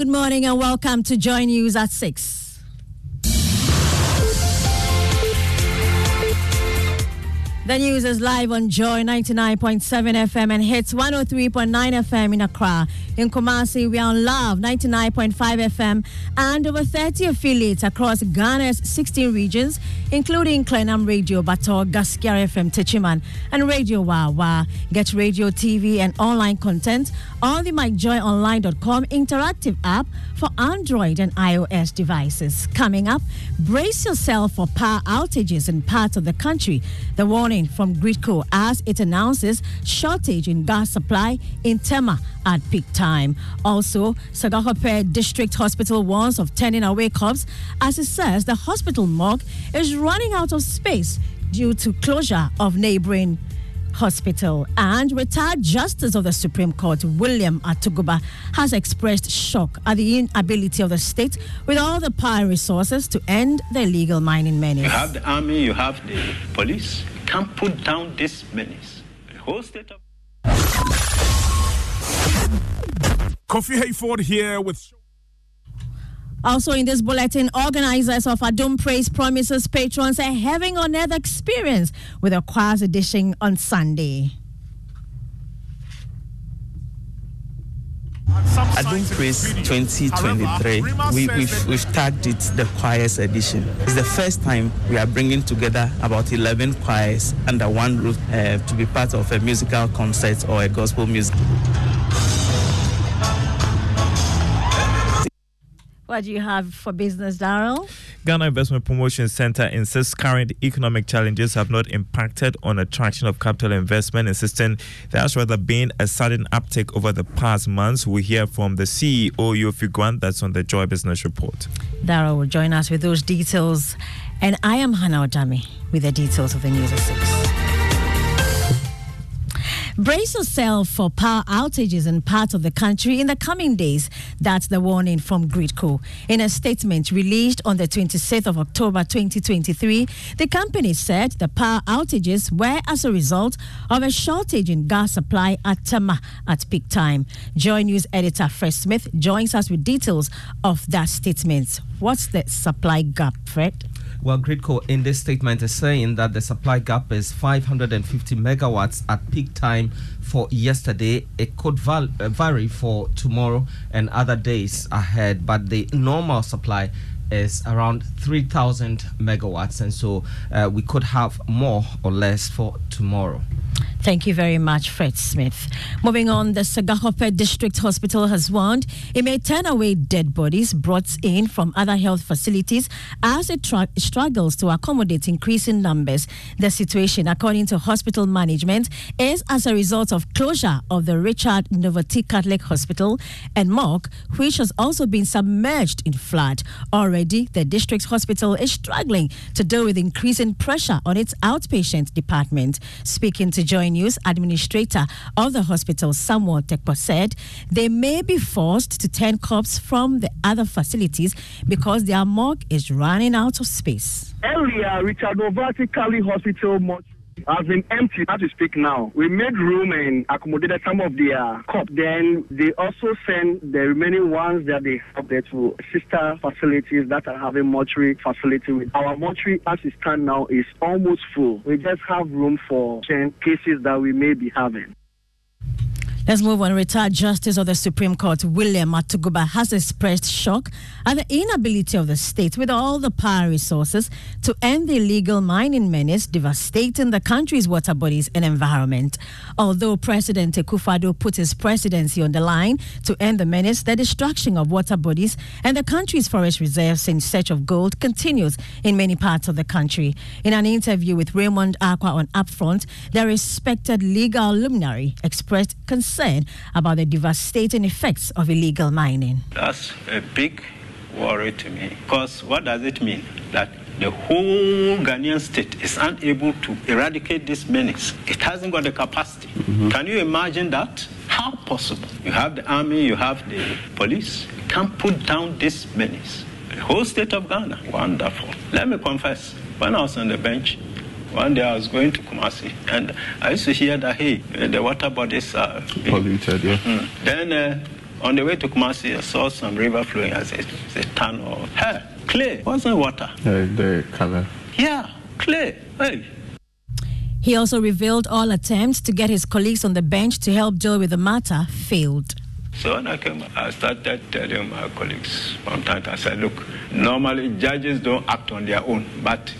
Good morning, and welcome to Joy News at 6. The news is live on Joy 99.7 FM and Hitz 103.9 FM in Accra. In Kumasi, we are on Luv 99.5 FM and over 30 affiliates across Ghana's 16 regions, including Klenam Radio, Bator, Gaskiar FM, Techiman, and Radio Wawa. Get radio, TV, and online content on the MyJoyOnline.com interactive app for Android and iOS devices. Coming up, brace yourself for power outages in parts of the country. The warning from Gridco as it announces shortage in gas supply in Tema at peak time. Also, Sogakope District Hospital warns of turning away cops as it says the hospital morgue is running out of space due to closure of neighboring Hospital and retired Justice of the Supreme Court William Atuguba has expressed shock at the inability of the state with all the power resources to end the illegal mining menace. You have the army, you have the police. Can't put down this menace. The whole state of Kofi Hayford here with. Also in this bulletin, organizers of Adom Praise promises patrons a having earth experience with a choir's edition on Sunday. Adom Praise 2023, we, we've, we've tagged it the choirs edition. It's the first time we are bringing together about 11 choirs under one roof uh, to be part of a musical concert or a gospel music. What do you have for business, Daryl? Ghana Investment Promotion Center insists current economic challenges have not impacted on attraction of capital investment, insisting there has rather been a sudden uptick over the past months. We hear from the CEO, Yofi Grant, that's on the Joy Business Report. Daryl will join us with those details. And I am Hannah Odami with the details of the news at 6. Brace yourself for power outages in parts of the country in the coming days. That's the warning from Gridco. In a statement released on the 26th of October 2023, the company said the power outages were as a result of a shortage in gas supply at Tema at peak time. Joy News editor Fred Smith joins us with details of that statement. What's the supply gap, Fred? Well, Gridco in this statement is saying that the supply gap is 550 megawatts at peak time for yesterday. It could val- uh, vary for tomorrow and other days ahead, but the normal supply is around 3,000 megawatts, and so uh, we could have more or less for tomorrow. Thank you very much, Fred Smith. Moving on, the Sogakope District Hospital has warned it may turn away dead bodies brought in from other health facilities as it struggles to accommodate increasing numbers. The situation, according to hospital management, is as a result of closure of the Richard Novati Catholic Hospital and morgue, which has also been submerged in flood. Already, the district hospital is struggling to deal with increasing pressure on its outpatient department. Speaking to News, administrator of the hospital, Samuel Tekpo, said they may be forced to turn cops from the other facilities because their morgue is running out of space. Earlier, Richard Novati Catholic Hospital has been empty as we speak now. We made room and accommodated some of their COP. Then they also send the remaining ones that they have there to sister facilities that are having mortuary facility. With our mortuary as it stand now is almost full. We just have room for 10 cases that we may be having. Let's move on. Retired Justice of the Supreme Court William Atuguba has expressed shock at the inability of the state, with all the power resources, to end the illegal mining menace devastating the country's water bodies and environment. Although President Akufo-Addo put his presidency on the line to end the menace, the destruction of water bodies and the country's forest reserves in search of gold continues in many parts of the country. In an interview with Raymond Acquah on Upfront, the respected legal luminary expressed concern about the devastating effects of illegal mining. That's a big worry to me. Because what does it mean? That the whole Ghanaian state is unable to eradicate this menace. It hasn't got the capacity. Mm-hmm. Can you imagine that? How possible? You have the army, you have the police, you can't put down this menace. The whole state of Ghana, wonderful. Let me confess, when I was on the bench, one day I was going to Kumasi, and I used to hear that, hey, the water bodies are polluted, yeah. Mm. Then uh, on the way to Kumasi, I saw some river flowing. I said, it's a tunnel. Hey, clay, wasn't water. Uh, the color. Yeah, clay. Hey. He also revealed all attempts to get his colleagues on the bench to help deal with the matter failed. So when I came, I started telling my colleagues from time I said, look, normally judges don't act on their own, but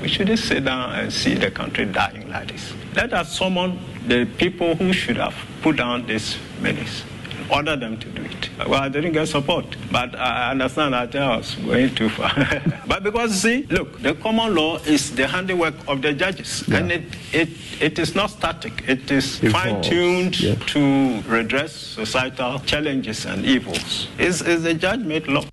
we shouldn't sit down and see the country dying like this. Let us summon the people who should have put down this menace order them to do it. Well, I didn't get support, but I understand that I was going too far. but because, see, look, the common law is the handiwork of the judges, yeah. and it, it, it is not static. It is fine-tuned yeah. to redress societal challenges and evils. It's, it's a judgment law.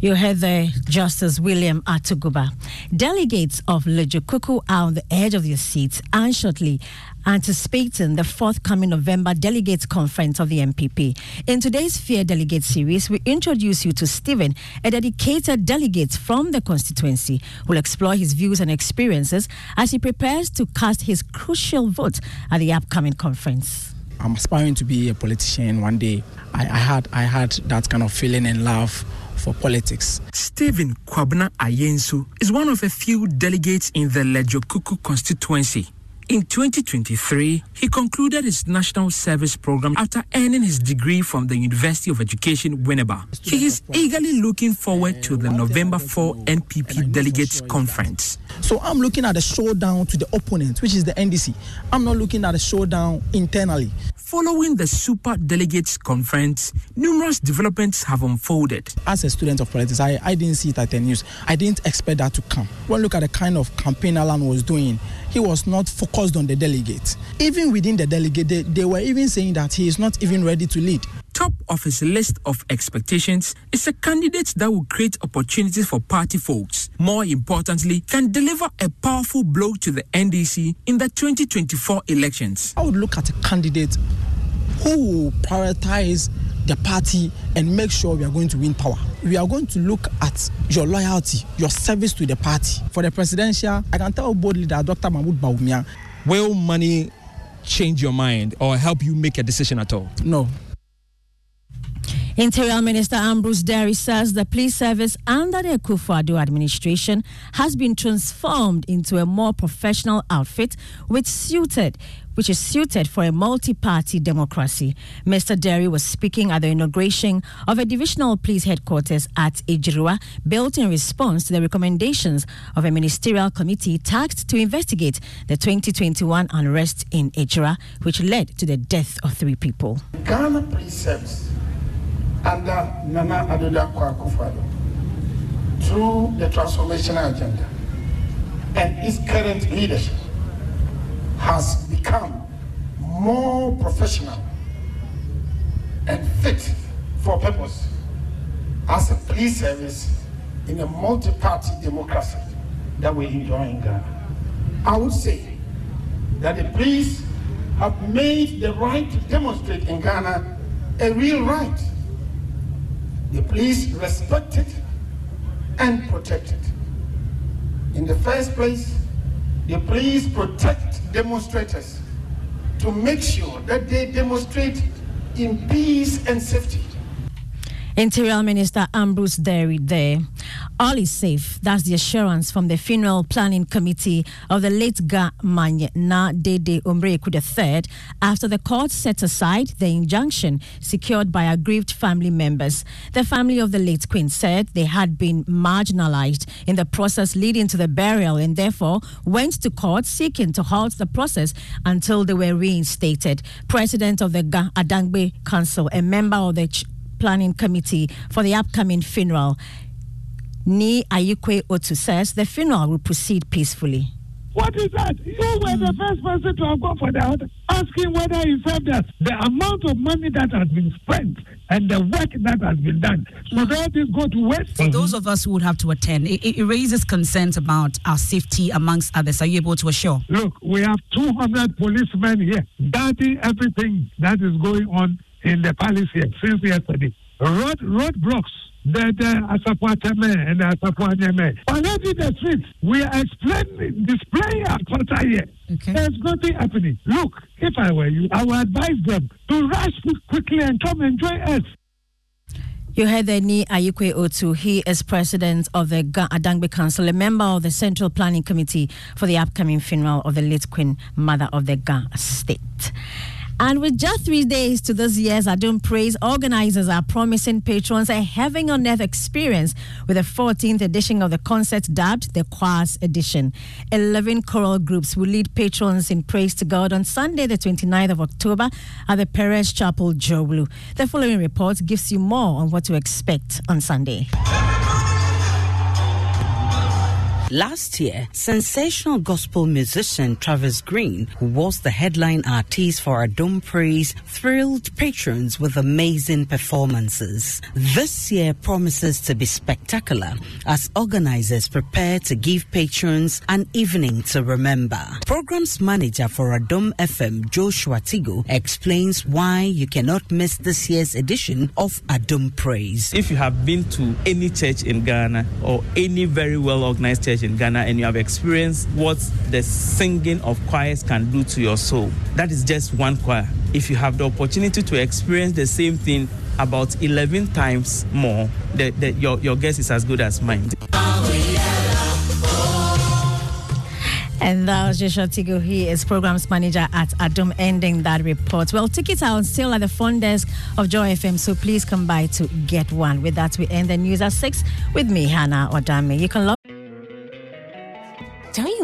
You heard the Justice William Atuguba. Delegates of Ledzokuku are on the edge of their seats anxiously anticipating the forthcoming November Delegates Conference of the NPP. In today's Fear Delegate series, we introduce you to Stephen, a dedicated delegate from the constituency, who will explore his views and experiences as he prepares to cast his crucial vote at the upcoming conference. I'm aspiring to be a politician one day. I, I had I had that kind of feeling and love for politics. Stephen Kwabena Ayensu is one of a few delegates in the Ledzokuku constituency. In 2023, he concluded his national service program after earning his degree from the University of Education, Winneba. He is eagerly looking forward to the November 4 NPP Delegates Conference. So I'm looking at the showdown to the opponent, which is the NDC. I'm not looking at a showdown internally. Following the Super Delegates Conference, numerous developments have unfolded. As a student of politics, I, I didn't see it at the news. I didn't expect that to come. When look at the kind of campaign Alan was doing, he was not focused on the delegates. Even within the delegate, they, they were even saying that he is not even ready to lead. Top of his list of expectations is a candidate that will create opportunities for party folks more importantly, can deliver a powerful blow to the NDC in the 2024 elections. I would look at a candidate who will prioritize the party and make sure we are going to win power. We are going to look at your loyalty, your service to the party. For the presidential, I can tell boldly that Dr. Mahmoud Bawumia. Will money change your mind or help you make a decision at all? No. Interior Minister Ambrose Dery says the police service under the Akufo-Addo administration has been transformed into a more professional outfit which suited which is suited for a multi-party democracy. Mr. Dery was speaking at the inauguration of a divisional police headquarters at Ejura, built in response to the recommendations of a ministerial committee tasked to investigate the 2021 unrest in Ejura, which led to the death of three people. Ghana Police Service under Nana Addo Dankwa Akufo-Addo through the transformational agenda and its current leadership has become more professional and fit for purpose as a police service in a multi-party democracy that we enjoy in Ghana. I would say that the police have made the right to demonstrate in Ghana a real right. The police respect it and protect it. In the first place, the police protect demonstrators to make sure that they demonstrate in peace and safety. Interior Minister Ambrose Dery there. All is safe. That's the assurance from the Funeral Planning Committee of the late Ga Na Dede Umbreku III after the court set aside the injunction secured by aggrieved family members. The family of the late Queen said they had been marginalized in the process leading to the burial and therefore went to court seeking to halt the process until they were reinstated. President of the Ga Adangbe Council, a member of the planning committee for the upcoming funeral. Ni Ayikwe Otu says the funeral will proceed peacefully. What is that? You were the first person to have gone for that, asking whether he served us. The amount of money that has been spent and the work that has been done. Should all this go to waste? For those of us who would have to attend, it, it raises concerns about our safety, amongst others. Are you able to assure? Look, we have 200 policemen here guarding everything that is going on in the palace here since yesterday. Road roadblocks. The Asapuateme and the Asapuanyeme. Already the streets. We are explaining, displaying our culture here. Okay. There's nothing happening. Look, if I were you, I would advise them to rush quickly and come and join us. You heard the Ni Ayikwe Otu. He is president of the Ga Adangbe Council, a member of the Central Planning Committee for the upcoming funeral of the late Queen Mother of the Ga State. And with just three days to this year's Adom Praise, organizers are promising patrons a heaven on earth experience with the 14th edition of the concert dubbed the Choirs Edition. 11 choral groups will lead patrons in praise to God on Sunday, the 29th of October at the Perez Chapel, Dzorwulu. The following report gives you more on what to expect on Sunday. Last year, sensational gospel musician Travis Greene, who was the headline artist for Adom Praise, thrilled patrons with amazing performances. This year promises to be spectacular as organizers prepare to give patrons an evening to remember. Programs manager for Adom FM, Joshua Tigo, explains why you cannot miss this year's edition of Adom Praise. If you have been to any church in Ghana or any very well organized church in Ghana and you have experienced what the singing of choirs can do to your soul, that is just one choir. If you have the opportunity to experience the same thing about 11 times more, the, the, your, your guess is as good as mine. And that was Joshua Tigo. He is programs manager at Adom, ending that report. Well, tickets are on sale at the front desk of Joy FM, so please come by to get one. With that, we end the news at 6 with me, Hannah Odame. You can.